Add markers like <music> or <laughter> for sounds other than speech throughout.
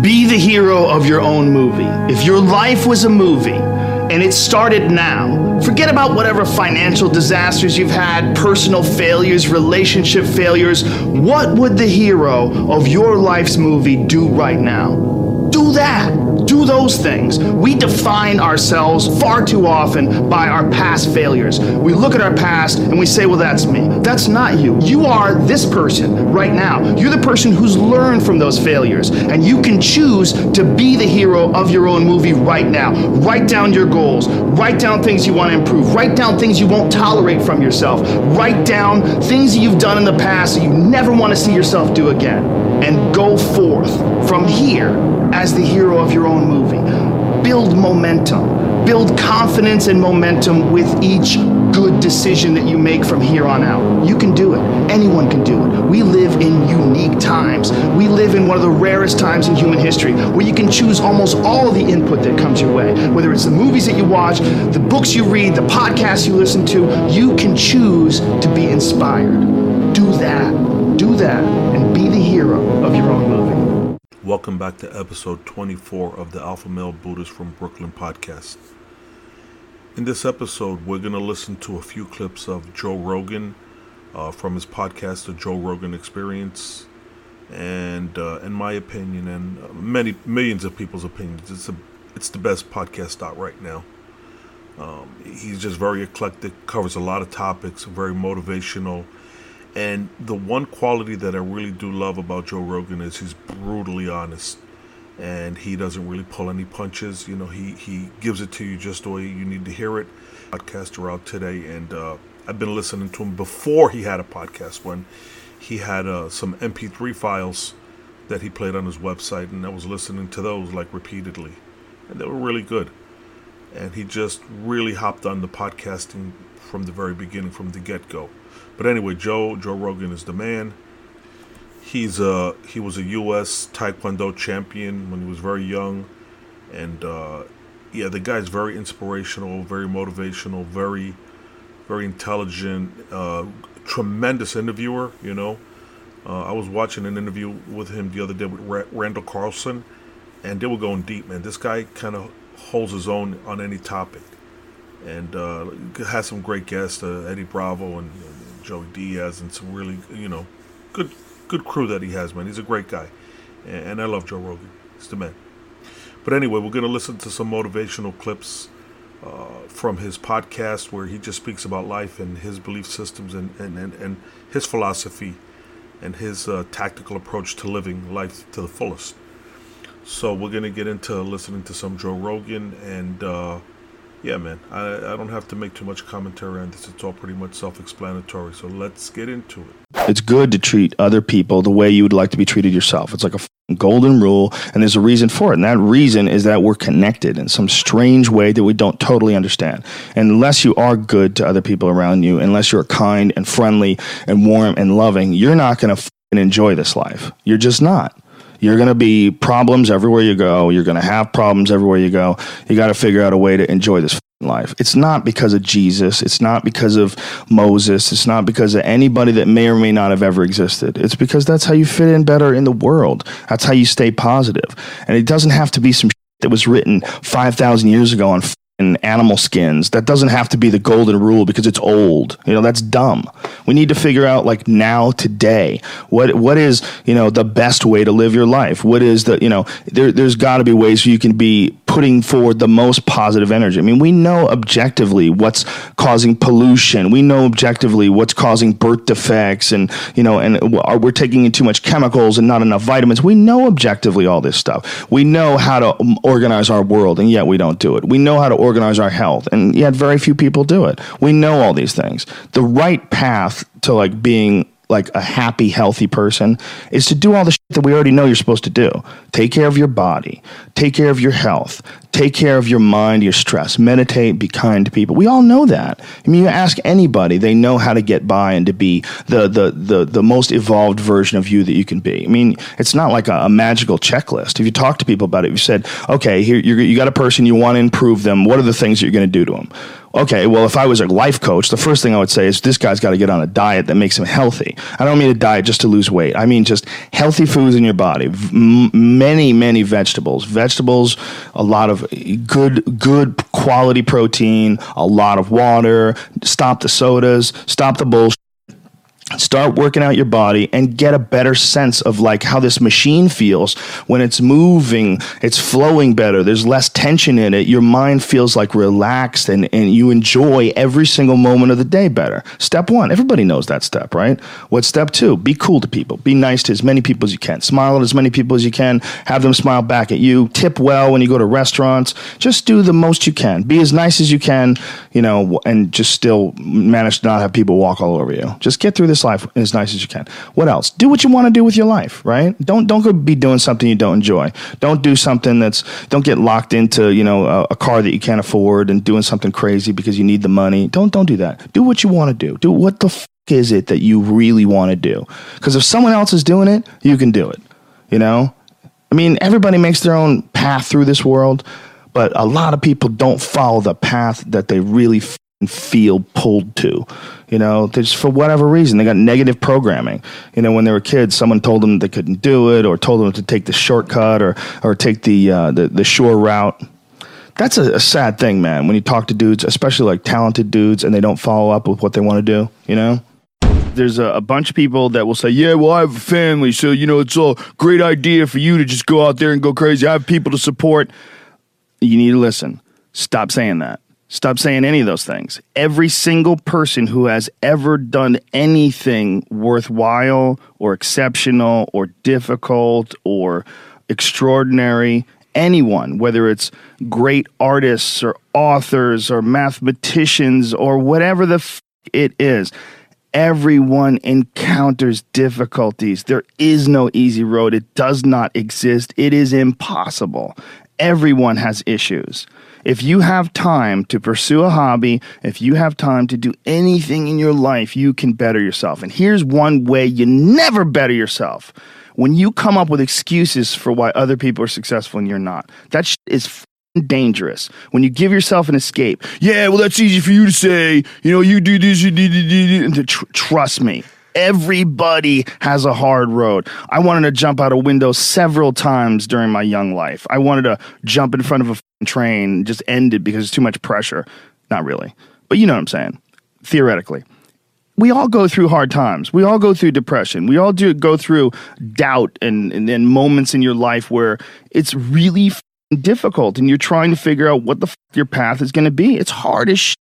Be the hero of your own movie. If your life was a movie and it started now, forget about whatever financial disasters you've had, personal failures, relationship failures. What would the hero of your life's movie do right now? Do that those things. We define ourselves far too often by our past failures. We look at our past and we say, well, that's me. That's not you. You are this person right now. You're the person who's learned from those failures. And you can choose to be the hero of your own movie right now. Write down your goals. Write down things you want to improve. Write down things you won't tolerate from yourself. Write down things that you've done in the past that you never want to see yourself do again. And go forth from here as the hero of your own movie. Build momentum. Build confidence and momentum with each good decision that you make from here on out. You can do it. Anyone can do it. We live in unique times. We live in one of the rarest times in human history where you can choose almost all the input that comes your way. Whether it's the movies that you watch, the books you read, the podcasts you listen to, you can choose to be inspired. Do that. Do that and be the hero of your own. Welcome back to episode 24 of the Alpha Male Buddhist from Brooklyn podcast. In this episode, we're going to listen to a few clips of Joe Rogan uh, from his podcast, The Joe Rogan Experience. And uh, in my opinion, and many millions of people's opinions, it's a it's the best podcast out right now. Um, he's just very eclectic, covers a lot of topics, very motivational and the one quality that I really do love about Joe Rogan is he's brutally honest and he doesn't really pull any punches. You know, he, he gives it to you just the way you need to hear it. Podcaster out today, and uh, I've been listening to him before he had a podcast when he had uh, some MP3 files that he played on his website, and I was listening to those like repeatedly, and they were really good. And he just really hopped on the podcasting from the very beginning, from the get go. But anyway, Joe Joe Rogan is the man. He's a he was a U.S. Taekwondo champion when he was very young, and uh, yeah, the guy's very inspirational, very motivational, very very intelligent, uh, tremendous interviewer. You know, uh, I was watching an interview with him the other day with Ra- Randall Carlson, and they were going deep, man. This guy kind of holds his own on any topic, and uh, has some great guests, uh, Eddie Bravo and, and Joey Diaz and some really, you know, good good crew that he has, man. He's a great guy. And I love Joe Rogan. He's the man. But anyway, we're going to listen to some motivational clips uh, from his podcast where he just speaks about life and his belief systems and, and, and, and his philosophy and his uh, tactical approach to living life to the fullest. So we're to get into listening to some Joe Rogan and. Uh, yeah, man, I, I don't have to make too much commentary on this. It's all pretty much self explanatory. So let's get into it. It's good to treat other people the way you would like to be treated yourself. It's like a golden rule, and there's a reason for it. And that reason is that we're connected in some strange way that we don't totally understand. And unless you are good to other people around you, unless you're kind and friendly and warm and loving, you're not to enjoy this life. You're just not. You're going to be problems everywhere you go. You're going to have problems everywhere you go. You got to figure out a way to enjoy this life. It's not because of Jesus. It's not because of Moses. It's not because of anybody that may or may not have ever existed. It's because that's how you fit in better in the world. That's how you stay positive. And it doesn't have to be some that was written 5,000 years ago on and animal skins. That doesn't have to be the golden rule because it's old. You know, that's dumb. We need to figure out like now today what what is, you know, the best way to live your life? What is the, you know, there there's got to be ways you can be putting forward the most positive energy. I mean, we know objectively what's causing pollution. We know objectively what's causing birth defects and, you know, and we're taking in too much chemicals and not enough vitamins. We know objectively all this stuff. We know how to um, organize our world and yet we don't do it. We know how to organize our health, and yet very few people do it. We know all these things. The right path to like being like a happy, healthy person is to do all the shit that we already know you're supposed to do. Take care of your body, take care of your health, Take care of your mind, your stress. Meditate, be kind to people. We all know that. I mean, you ask anybody, they know how to get by and to be the, the, the, the most evolved version of you that you can be. I mean, it's not like a, a magical checklist. If you talk to people about it, you said, okay, here you got a person, you want to improve them. What are the things that you're going to do to them? okay, well, if I was a life coach, the first thing I would say is this guy's got to get on a diet that makes him healthy. I don't mean a diet just to lose weight. I mean just healthy foods in your body. V- many, many vegetables. Vegetables, a lot of good, good quality protein, a lot of water. Stop the sodas. Stop the bullshit start working out your body and get a better sense of like how this machine feels. When it's moving it's flowing better. There's less tension in it. Your mind feels like relaxed and, and you enjoy every single moment of the day better. Step one everybody knows that step right? What's step two? Be cool to people. Be nice to as many people as you can. Smile at as many people as you can. Have them smile back at you. Tip well when you go to restaurants. Just do the most you can. Be as nice as you can you know and just still manage to not have people walk all over you. Just get through this this life as nice as you can. What else? Do what you want to do with your life, right? Don't don't go be doing something you don't enjoy. Don't do something that's don't get locked into you know a, a car that you can't afford and doing something crazy because you need the money. Don't don't do that. Do what you want to do. Do what the f- is it that you really want to do? Because if someone else is doing it, you can do it. You know, I mean, everybody makes their own path through this world, but a lot of people don't follow the path that they really f- feel pulled to. You know, just for whatever reason, they got negative programming. You know, when they were kids, someone told them they couldn't do it, or told them to take the shortcut, or or take the uh, the, the shore route. That's a, a, sad thing, man. When you talk to dudes, especially like talented dudes, and they don't follow up with what they want to do. You know, there's a, a, bunch of people that will say, "Yeah, well, I have a family, so you know, it's a great idea for you to just go out there and go crazy. I have people to support." You need to listen. Stop saying that. Stop saying any of those things. Every single person who has ever done anything worthwhile or exceptional or difficult or extraordinary, anyone, whether it's great artists or authors or mathematicians or whatever the f- it is, everyone encounters difficulties. There is no easy road. It does not exist. It is impossible. Everyone has issues. If you have time to pursue a hobby, if you have time to do anything in your life, you can better yourself. And here's one way you never better yourself when you come up with excuses for why other people are successful and you're not. That is dangerous. When you give yourself an escape, yeah, well, that's easy for you to say. You know, you do this, you do, do, do, do. Tr- trust me. Everybody has a hard road. I wanted to jump out a window several times during my young life. I wanted to jump in front of a train, just ended because it's too much pressure. Not really, but you know what I'm saying. Theoretically, we all go through hard times. We all go through depression. We all do go through doubt and and, moments in your life where it's really difficult and you're trying to figure out what the f- your path is going to be. It's hard as shit.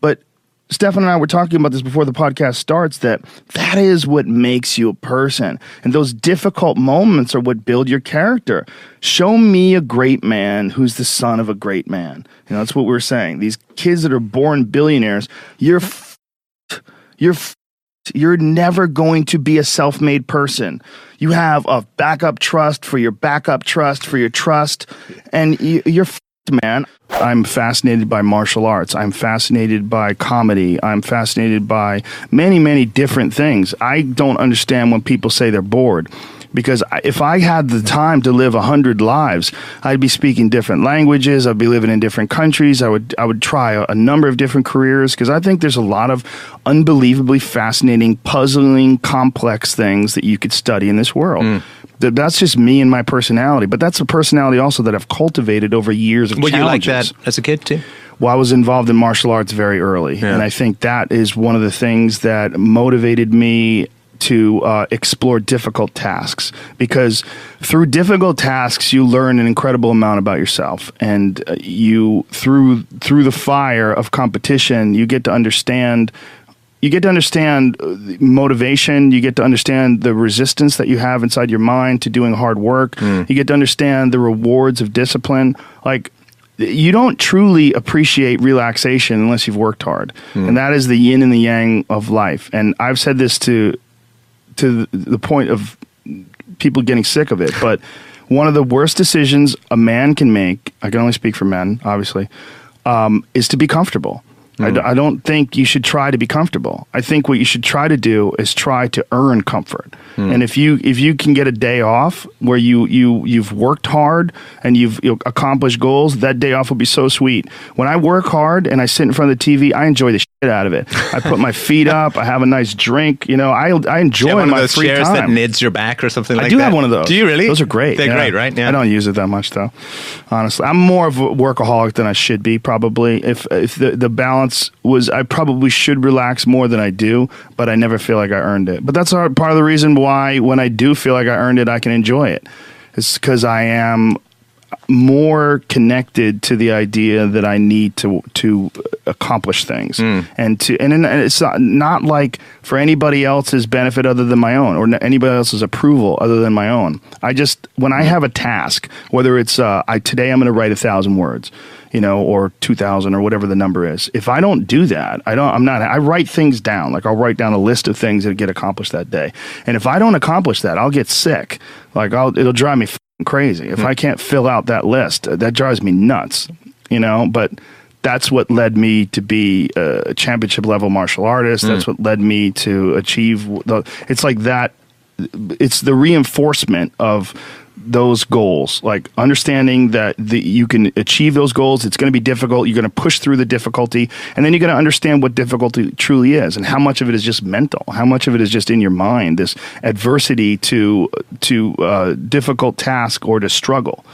But Stefan and I were talking about this before the podcast starts that that is what makes you a person. And those difficult moments are what build your character. Show me a great man who's the son of a great man. You know, that's what we are saying. These kids that are born billionaires, you're f- you're f- you're never going to be a self-made person. You have a backup trust for your backup trust for your trust and you, you're f- man. I'm fascinated by martial arts. I'm fascinated by comedy. I'm fascinated by many, many different things. I don't understand when people say they're bored because if I had the time to live a hundred lives, I'd be speaking different languages. I'd be living in different countries. I would I would try a, number of different careers because I think there's a lot of unbelievably fascinating, puzzling, complex things that you could study in this world. Mm that's just me and my personality. But that's a personality also that I've cultivated over years of Were challenges. you like that as a kid too? Well, I was involved in martial arts very early, yeah. and I think that is one of the things that motivated me to uh, explore difficult tasks because through difficult tasks you learn an incredible amount about yourself and uh, you through through the fire of competition you get to understand you get to understand uh, motivation. You get to understand the resistance that you have inside your mind to doing hard work. Mm. You get to understand the rewards of discipline. Like, you don't truly appreciate relaxation unless you've worked hard. Mm. And that is the yin and the yang of life. And I've said this to to the point of people getting sick of it, but one of the worst decisions a man can make, I can only speak for men, obviously, um, is to be comfortable. I d- hmm. I, don't think you should try to be comfortable. I think what you should try to do is try to earn comfort. Hmm. And if you if you can get a day off where you you you've worked hard and you've you accomplished goals, that day off will be so sweet. When I work hard and I sit in front of the TV, I enjoy the out of it. I put my feet up. I have a nice drink. You know, I I enjoy one my of those free chairs time. that nids your back or something like that. I like do that? have one of those. Do you really? Those are great. They're yeah. great, right? Yeah. I don't use it that much though. Honestly, I'm more of a workaholic than I should be. Probably, if if the the balance was, I probably should relax more than I do, but I never feel like I earned it. But that's part of the reason why when I do feel like I earned it, I can enjoy it. It's because I am more connected to the idea that I need to to accomplish things and to and, and it's not, not like for anybody else's benefit other than my own or anybody else's approval other than my own. I just when I have a task, whether it's uh, I today I'm going to write a thousand words, you know, or two thousand or whatever the number is. If I don't do that, I don't. I'm not. I write things down. Like I'll write down a list of things that get accomplished that day, and if I don't accomplish that, I'll get sick. Like I'll it'll drive me crazy if I can't fill out that list. uh, That drives me nuts, you know. But that's what led me to be a championship level martial artist. That's what led me to achieve the. It's like that. It's the reinforcement of those goals like understanding that the, you can achieve those goals it's going to be difficult you're going to push through the difficulty and then you're going to understand what difficulty truly is and how much of it is just mental how much of it is just in your mind this adversity to to uh, difficult task or to struggle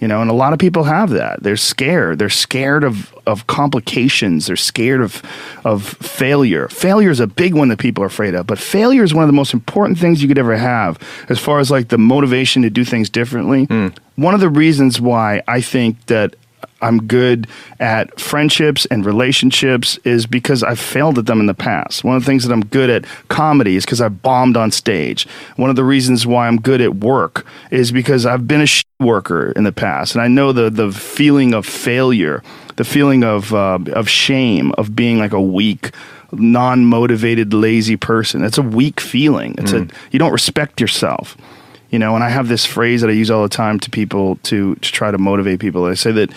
you know and a lot of people have that. They're scared. They're scared of of complications. They're scared of of failure. Failure is a big one that people are afraid of but failure is one of the most important things you could ever have as far as like the motivation to do things differently. Hmm. One of the reasons why i think that I'm good at friendships and relationships is because I've failed at them in the past. One of the things that I'm good at comedy is because I bombed on stage. One of the reasons why I'm good at work is because I've been a shit worker in the past, and I know the the feeling of failure, the feeling of uh, of shame, of being like a weak non-motivated lazy person it's a weak feeling it's a you don't respect yourself you know and i have this phrase that i use all the time to people to to try to motivate people i say that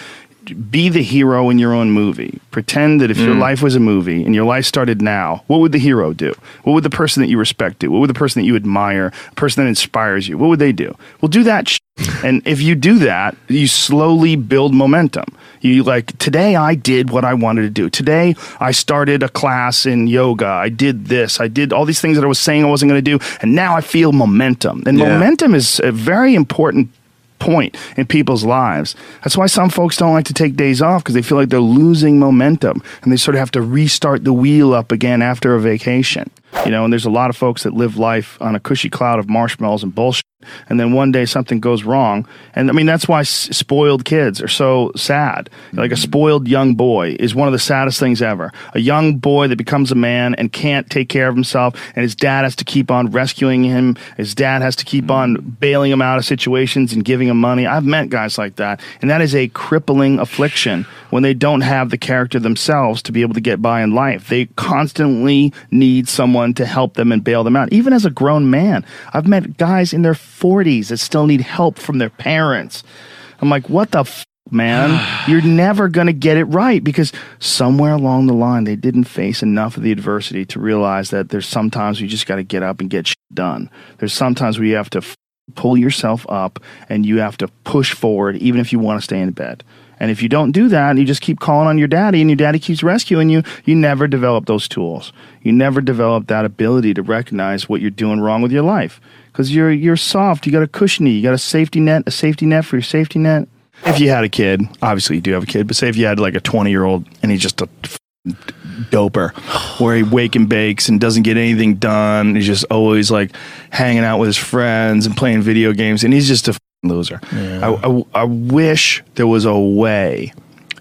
be the hero in your own movie. Pretend that if your mm. life was a movie and your life started now what would the hero do? What would the person that you respect do? What would the person that you admire a person that inspires you what would they do? Well do that sh- <laughs> and if you do that you slowly build momentum. You like today i did what i wanted to do. Today i started a class in yoga. I did this. I did all these things that i was saying i wasn't going to do and now i feel momentum. And Yeah. momentum is a very important point in people's lives. That's why some folks don't like to take days off because they feel like they're losing momentum and they sort of have to restart the wheel up again after a vacation. You know, and there's a lot of folks that live life on a cushy cloud of marshmallows and bullshit. And then one day something goes wrong. And I mean, that's why s- spoiled kids are so sad. Like a mm-hmm. spoiled young boy is one of the saddest things ever. A young boy that becomes a man and can't take care of himself, and his dad has to keep on rescuing him. His dad has to keep on mm-hmm. bailing him out of situations and giving him money. I've met guys like that. And that is a crippling affliction when they don't have the character themselves to be able to get by in life. They constantly need someone to help them and bail them out. Even as a grown man, I've met guys in their 40s that still need help from their parents. I'm like, what the f- man? <sighs> You're never going to get it right because somewhere along the line they didn't face enough of the adversity to realize that there's sometimes you just got to get up and get shit done. There's sometimes where you have to f- pull yourself up and you have to push forward even if you want to stay in bed. And if you don't do that and you just keep calling on your daddy and your daddy keeps rescuing you, you never develop those tools. You never develop that ability to recognize what you're doing wrong with your life. Because you're you're soft, you got a cushiony, you got a safety net, a safety net for your safety net. If you had a kid, obviously you do have a kid, but say if you had like a 20 year old and he's just a f- doper where he wake and bakes and doesn't get anything done. He's just always like hanging out with his friends and playing video games, and he's just a f- loser. I, I, I wish there was a way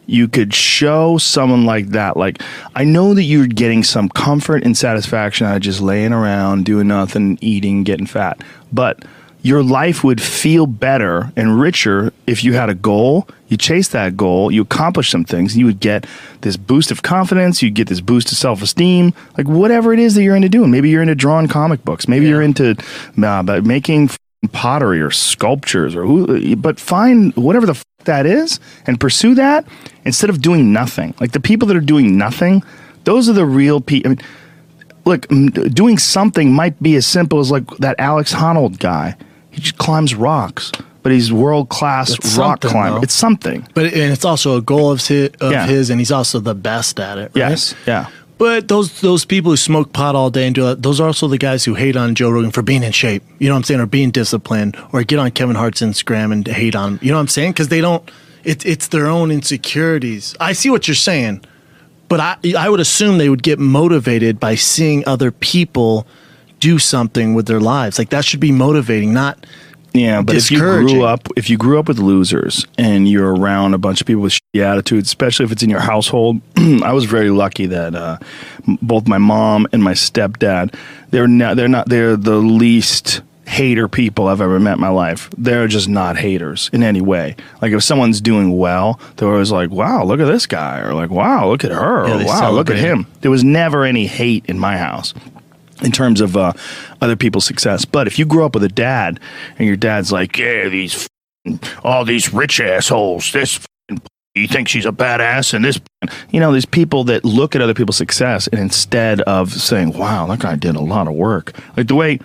you could show someone like that. Like, I know that you're getting some comfort and satisfaction out of just laying around, doing nothing, eating, getting fat, but your life would feel better and richer if you had a goal. You chase that goal, you accomplish some things, you would get this boost of confidence. You'd get this boost of self esteem, like whatever it is that you're into doing. Maybe you're into drawing comic books. Maybe you're into uh, making pottery or sculptures or who, but find whatever the that is and pursue that instead of doing nothing. Like the people that are doing nothing, those are the real people. I mean, look, doing something might be as simple as like that Alex Honnold guy. He just climbs rocks, but he's world class rock climber. though. It's something. But and it's also a goal of his, of Yeah. his, and he's also the best at it. Right? Yes. Yeah. But those those people who smoke pot all day and do that, those are also the guys who hate on Joe Rogan for being in shape. You know what I'm saying, or being disciplined, or get on Kevin Hart's Instagram and hate on him. You know what I'm saying? Because they don't. It's it's their own insecurities. I see what you're saying, but I I would assume they would get motivated by seeing other people do something with their lives. Like that should be motivating, not Yeah, but if you grew up, if you grew up with losers and you're around a bunch of people with shitty attitudes, especially if it's in your household, <clears throat> I was very lucky that uh, m- both my mom and my stepdad, they're not, they're not, they're the least hater people I've ever met in my life. They're just not haters in any way. Like if someone's doing well, they're always like, "Wow, look at this guy," or like, "Wow, look at her," Yeah, or they "Wow, look at celebrate him." There was never any hate in my house in terms of uh, other people's success. But if you grew up with a dad and your dad's like, yeah, these f***ing- all these rich assholes, this p- you think she's a badass, and this, you know, there's people that look at other people's success and instead of saying, wow, that guy did a lot of work, like the way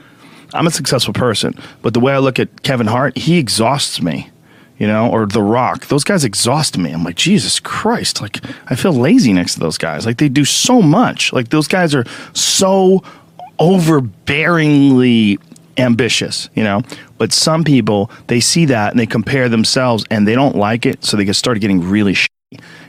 I'm a successful person, but the way I look at Kevin Hart, he exhausts me. You know, or The Rock, those guys exhaust me. I'm like, Jesus Christ! Like, I feel lazy next to those guys. Like, they do so much. Like, those guys are so overbearingly ambitious, you know. But some people they see that and they compare themselves and they don't like it, so they get started getting really shitty.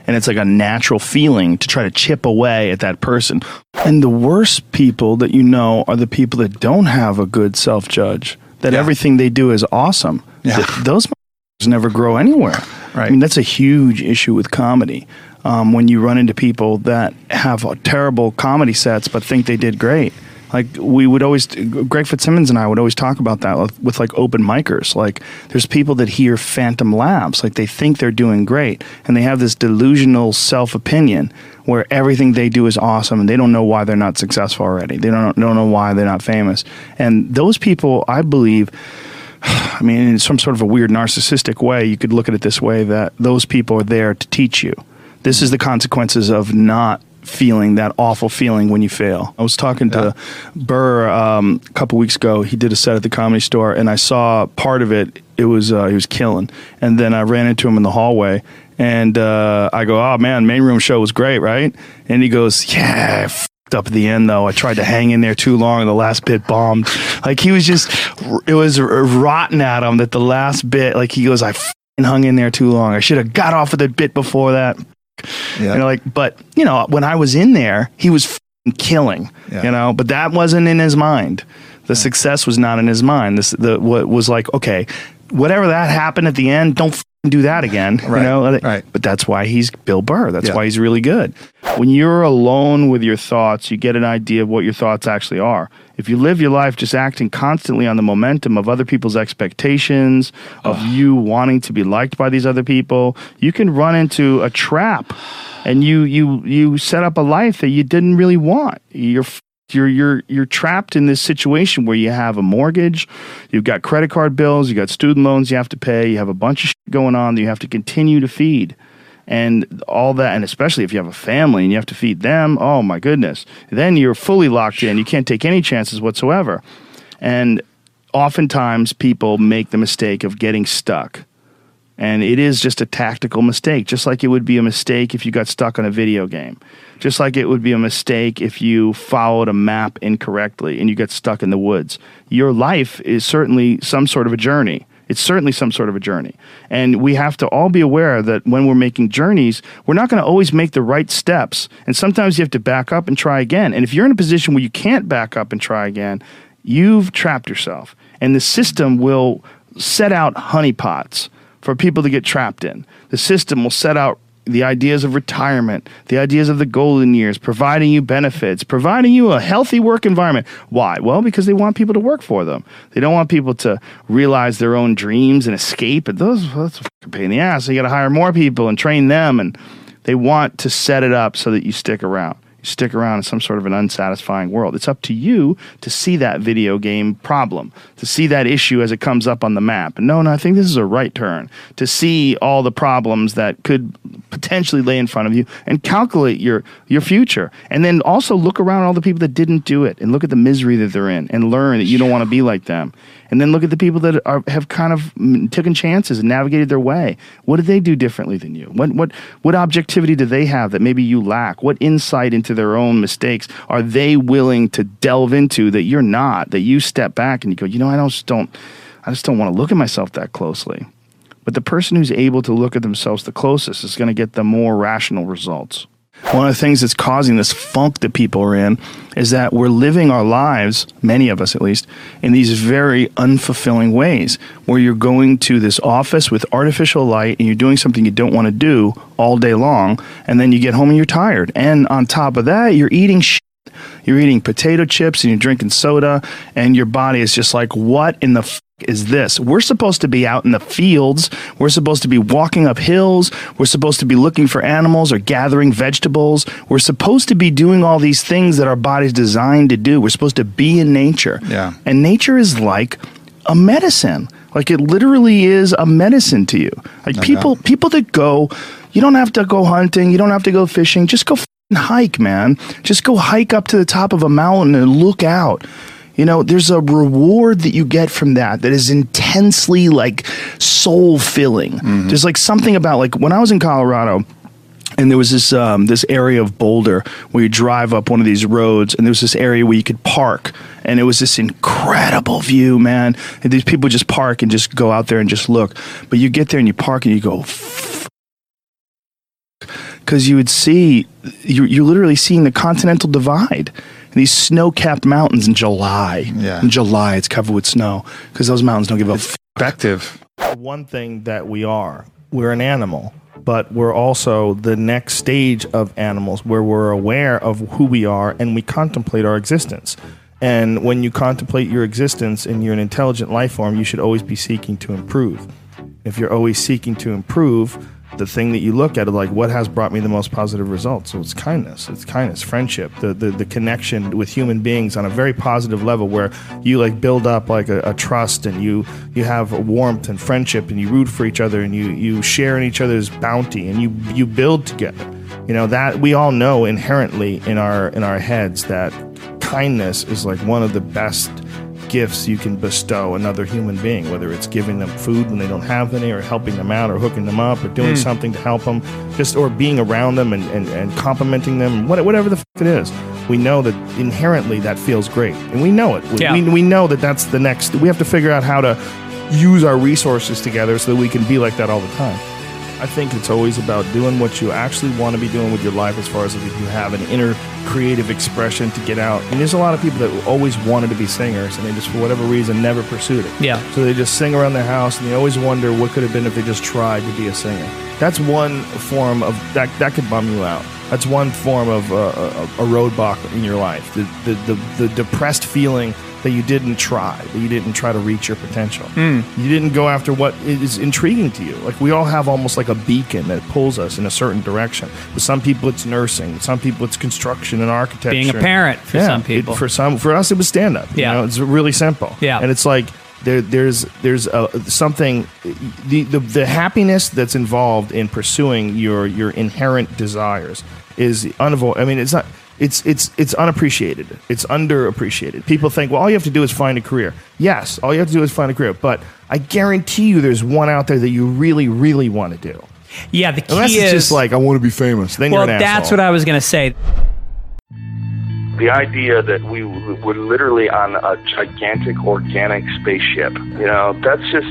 And it's like a natural feeling to try to chip away at that person. And the worst people that you know are the people that don't have a good self judge. That Yeah. everything they do is awesome. Yeah. Th- those never grow anywhere. Right. I mean, that's a huge issue with comedy. Um, when you run into people that have terrible comedy sets but think they did great. Like we would always, Greg Fitzsimmons and I would always talk about that with, with like open micers. Like there's people that hear phantom laughs, like they think they're doing great, and they have this delusional self opinion where everything they do is awesome, and they don't know why they're not successful already. They don't don't know why they're not famous, and those people, I believe, <sighs> I mean, in some sort of a weird narcissistic way, you could look at it this way that those people are there to teach you. This is the consequences of not feeling that awful feeling when you fail. I was talking to Burr um, a couple weeks ago. He did a set at the comedy store, and I saw part of it. It was uh, he was killing, and then I ran into him in the hallway, and uh, I go, "Oh man, main room show was great, right?" And he goes, "Yeah." I f***ed Up at the end though, I tried to hang in there too long, and the last bit bombed. Like he was just, it was rotten at him that the last bit. Like he goes, I f***ing hung in there too long. I should have got off of the bit before that. Yeah. You know, like, but you know, when I was in there, he was killing. Yeah. You know, but that wasn't in his mind. The success was not in his mind. This the what was like, okay, whatever that happened at the end, don't do that again. Right, You know, right. But that's why he's Bill Burr. That's Yeah. why he's really good. When you're alone with your thoughts, you get an idea of what your thoughts actually are. If you live your life just acting constantly on the momentum of other people's expectations, of you wanting to be liked by these other people, you can run into a trap and you you you set up a life that you didn't really want. You're you're you're you're trapped in this situation where you have a mortgage, you've got credit card bills, you've got student loans you have to pay, you have a bunch of shit going on that you have to continue to feed. And all that, and especially if you have a family and you have to feed them, oh my goodness, then you're fully locked in. You can't take any chances whatsoever. And oftentimes people make the mistake of getting stuck. And it is just a tactical mistake, just like it would be a mistake if you got stuck on a video game. Just like it would be a mistake if you followed a map incorrectly and you get stuck in the woods. Your life is certainly some sort of a journey. It's certainly some sort of a journey. And we have to all be aware that when we're making journeys, we're not going to always make the right steps. And sometimes you have to back up and try again. And if you're in a position where you can't back up and try again, you've trapped yourself. And the system will set out honeypots for people to get trapped in. The system will set out the ideas of retirement, the ideas of the golden years, providing you benefits, providing you a healthy work environment. Why? Well, because they want people to work for them. They don't want people to realize their own dreams and escape. And those that's a pain in the ass. So you got to hire more people and train them, and they want to set it up so that you stick around. You stick around in some sort of an unsatisfying world. It's up to you to see that video game problem, to see that issue as it comes up on the map. And no, no, I think this is a right turn. To see all the problems that could potentially lay in front of you and calculate your your future. And then also look around all the people that didn't do it and look at the misery that they're in and learn that you don't want to be like them. And then look at the people that are, have kind of taken chances and navigated their way. What did they do differently than you? What what what objectivity do they have that maybe you lack? What insight into their own mistakes are they willing to delve into that you're not? That you step back and you go, you know, I don't just don't I just don't want to look at myself that closely. But the person who's able to look at themselves the closest is going to get the more rational results. One of the things that's causing this funk that people are in is that we're living our lives, many of us at least, in these very unfulfilling ways where you're going to this office with artificial light and you're doing something you don't want to do all day long, and then you get home and you're tired. And on top of that, you're eating shit. You're eating potato chips and you're drinking soda, and your body is just like, what in the f- is this? We're supposed to be out in the fields. We're supposed to be walking up hills. We're supposed to be looking for animals or gathering vegetables. We're supposed to be doing all these things that our body's designed to do. We're supposed to be in nature. Yeah. And nature is like a medicine. Like it literally is a medicine to you. Like people people that go, you don't have to go hunting, you don't have to go fishing, just go hike, man. Just go hike up to the top of a mountain and look out. You know, there's a reward that you get from that that is intensely like soul filling. There's like something about like when I was in Colorado, and there was this um, this area of Boulder where you drive up one of these roads, and there was this area where you could park, and it was this incredible view, man. And these people just park and just go out there and just look, but you get there and you park and you go. Because you would see, you're, you're literally seeing the continental divide. These snow-capped mountains in July. Yeah. In July, it's covered with snow because those mountains don't give a f- Perspective. one thing that we are we're an animal but we're also the next stage of animals where we're aware of who we are and we contemplate our existence and when you contemplate your existence and you're an intelligent life form you should always be seeking to improve if you're always seeking to improve the thing that you look at like what has brought me the most positive results? So it's kindness. It's kindness. Friendship. The, the, the connection with human beings on a very positive level where you like build up like a, a trust and you you have warmth and friendship and you root for each other and you you share in each other's bounty and you you build together. You know that we all know inherently in our in our heads that kindness is like one of the best gifts you can bestow another human being, whether it's giving them food when they don't have any, or helping them out, or hooking them up, or doing hmm. something to help them, just or being around them and, and, and complimenting them, whatever the f- it is. We know that inherently that feels great, and we know it. We, Yeah. we, we know that that's the next. We have to figure out how to use our resources together so that we can be like that all the time. I think it's always about doing what you actually want to be doing with your life as far as if you have an inner creative expression to get out. And there's a lot of people that always wanted to be singers and they just, for whatever reason, never pursued it. Yeah. So they just sing around their house and they always wonder what could have been if they just tried to be a singer. That's one form of that, that could bum you out. That's one form of uh, a, a roadblock in your life. The, the, the, the depressed feeling that you didn't try, that you didn't try to reach your potential. Hmm. You didn't go after what is intriguing to you. Like we all have almost like a beacon that pulls us in a certain direction. For some people, it's nursing. For some people, it's construction and architecture. Being a parent for some it- people. for some, for us, it was stand up. Yeah. You know, it's really simple. Yeah. and it's like there, there's there's a, something the, the the happiness that's involved in pursuing your your inherent desires is unavoidable. I mean, it's not. It's it's it's unappreciated. It's underappreciated. People think, well, all you have to do is find a career. Yes, all you have to do is find a career. But I guarantee you, there's one out there that you really, really want to do. Yeah, the key Unless is it's just like I want to be famous. Then well, you're an that's asshole. what I was gonna say. the idea that we were literally on a gigantic organic spaceship, you know, that's just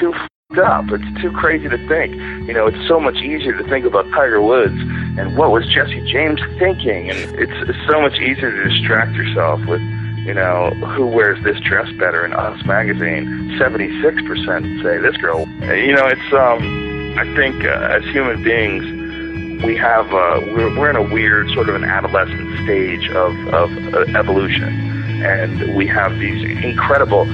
too fed up. It's too crazy to think. You know, it's so much easier to think about Tiger Woods and what was Jesse James thinking, and it's, it's so much easier to distract yourself with, you know, who wears this dress better in Us magazine. Seventy-six percent say this girl. You know, it's um. I think uh, as human beings, we have uh, we're, we're in a weird sort of an adolescent stage of, of uh, evolution and we have these incredible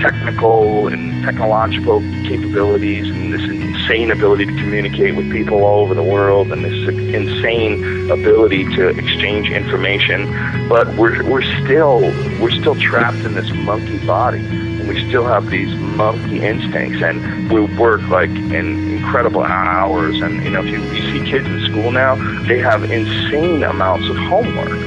technical and technological capabilities and this insane ability to communicate with people all over the world and this insane ability to exchange information. But we're we're still we're still trapped in this monkey body, and we still have these monkey instincts, and we work like in incredible hours. And you know, if you, you see kids in school now, they have insane amounts of homework.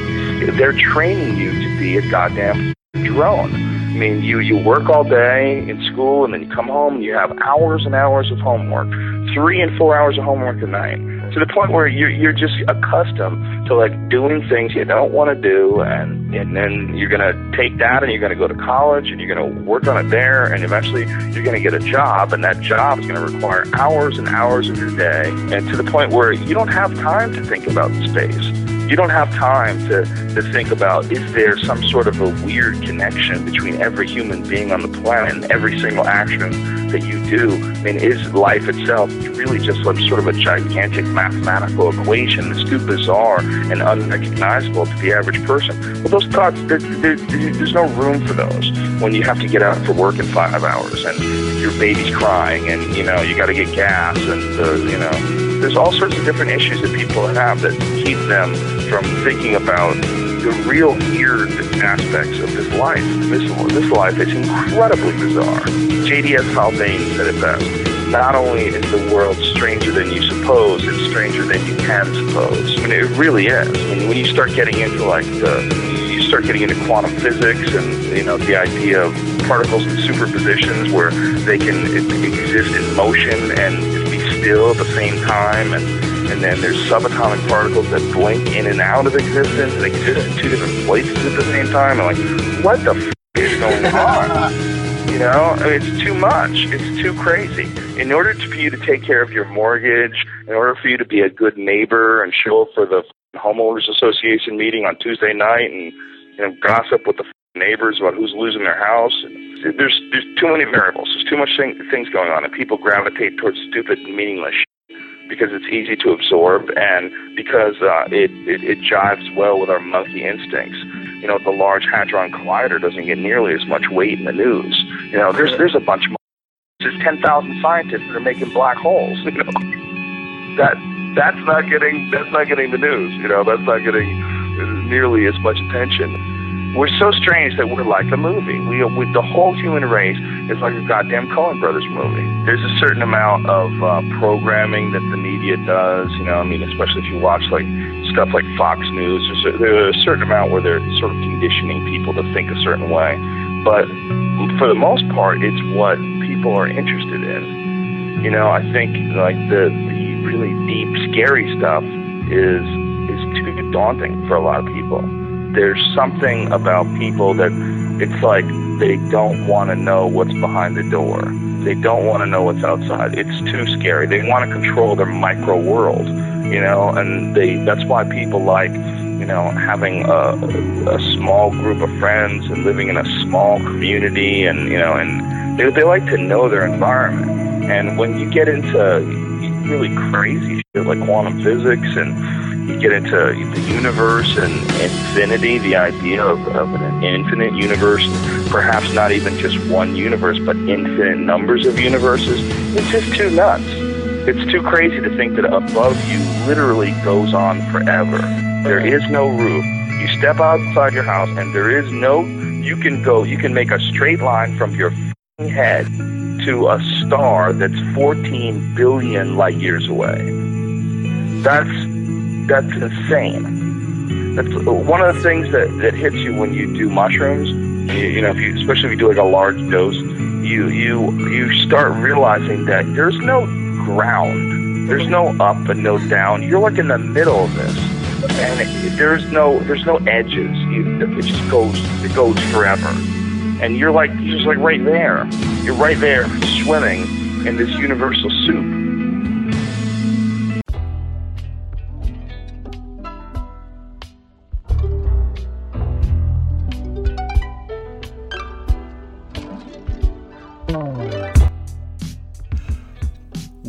They're training you to be a goddamn drone. I mean, you, you work all day in school and then you come home and you have hours and hours of homework, three and four hours of homework a night, to the point where you're, you're just accustomed to like doing things you don't want to do. And, and then you're going to take that and you're going to go to college and you're going to work on it there. And eventually you're going to get a job and that job is going to require hours and hours of your day. And to the point where you don't have time to think about space you don't have time to, to think about is there some sort of a weird connection between every human being on the planet and every single action that you do? I mean, is life itself really just like sort of a gigantic mathematical equation that's too bizarre and unrecognizable to the average person? Well, those thoughts, there, there, there's no room for those when you have to get out for work in five hours and your baby's crying and, you know, you got to get gas and, uh, you know, there's all sorts of different issues that people have that keep them from thinking about the real weird aspects of this life. This, this life is incredibly bizarre. J.B.S. Haldane said it best. Not only is the world stranger than you suppose, it's stranger than you can suppose. I mean, it really is. I mean, when you start getting into like the, you start getting into quantum physics and you know the idea of particles and superpositions where they can exist in motion and still at the same time, and and then there's subatomic particles that blink in and out of existence and exist in two different places at the same time. I'm like, what the f- is going on? <laughs> You know, I mean, it's too much. It's too crazy. In order to, for you to take care of your mortgage, in order for you to be a good neighbor and show up for the homeowners association meeting on Tuesday night and you know gossip with the neighbors about who's losing their house. There's there's too many variables. There's too much thing, things going on, and people gravitate towards stupid, meaningless because it's easy to absorb and because uh, it, it it jives well with our monkey instincts. You know, the Large Hadron Collider doesn't get nearly as much weight in the news. You know, there's there's a bunch of there's 10,000 scientists that are making black holes. <laughs> You know, that that's not getting that's not getting the news. You know, that's not getting nearly as much attention. We're so strange that we're like a movie. We, we the whole human race is like a goddamn Coen Brothers movie. There's a certain amount of uh, programming that the media does. You know, I mean, especially if you watch like stuff like Fox News. There's a, there's a certain amount where they're sort of conditioning people to think a certain way. But for the most part, it's what people are interested in. You know, I think like the the really deep, scary stuff is is too daunting for a lot of people there's something about people that it's like they don't want to know what's behind the door. They don't want to know what's outside. It's too scary. They want to control their micro world, you know, and they that's why people like, you know, having a, a small group of friends and living in a small community and, you know, and they, they like to know their environment. And when you get into really crazy shit like quantum physics and you get into the universe and infinity, the idea of, of an infinite universe, perhaps not even just one universe, but infinite numbers of universes. It's just too nuts. It's too crazy to think that above you literally goes on forever. There is no roof. You step outside your house and there is no, you can go, you can make a straight line from your head to a star that's 14 billion light years away. That's that's insane. That's one of the things that, that hits you when you do mushrooms. You, you know, if you, especially if you do like a large dose, you you you start realizing that there's no ground, there's no up and no down. You're like in the middle of this, and it, there's no there's no edges. You, it just goes it goes forever, and you're like you're just like right there. You're right there swimming in this universal soup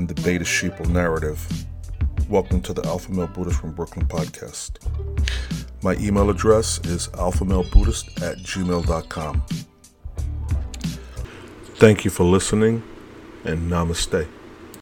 and the beta sheeple narrative. Welcome to the Alpha Male Buddhist from Brooklyn podcast. My email address is alphamalebuddhist at gmail.com. Thank you for listening and namaste.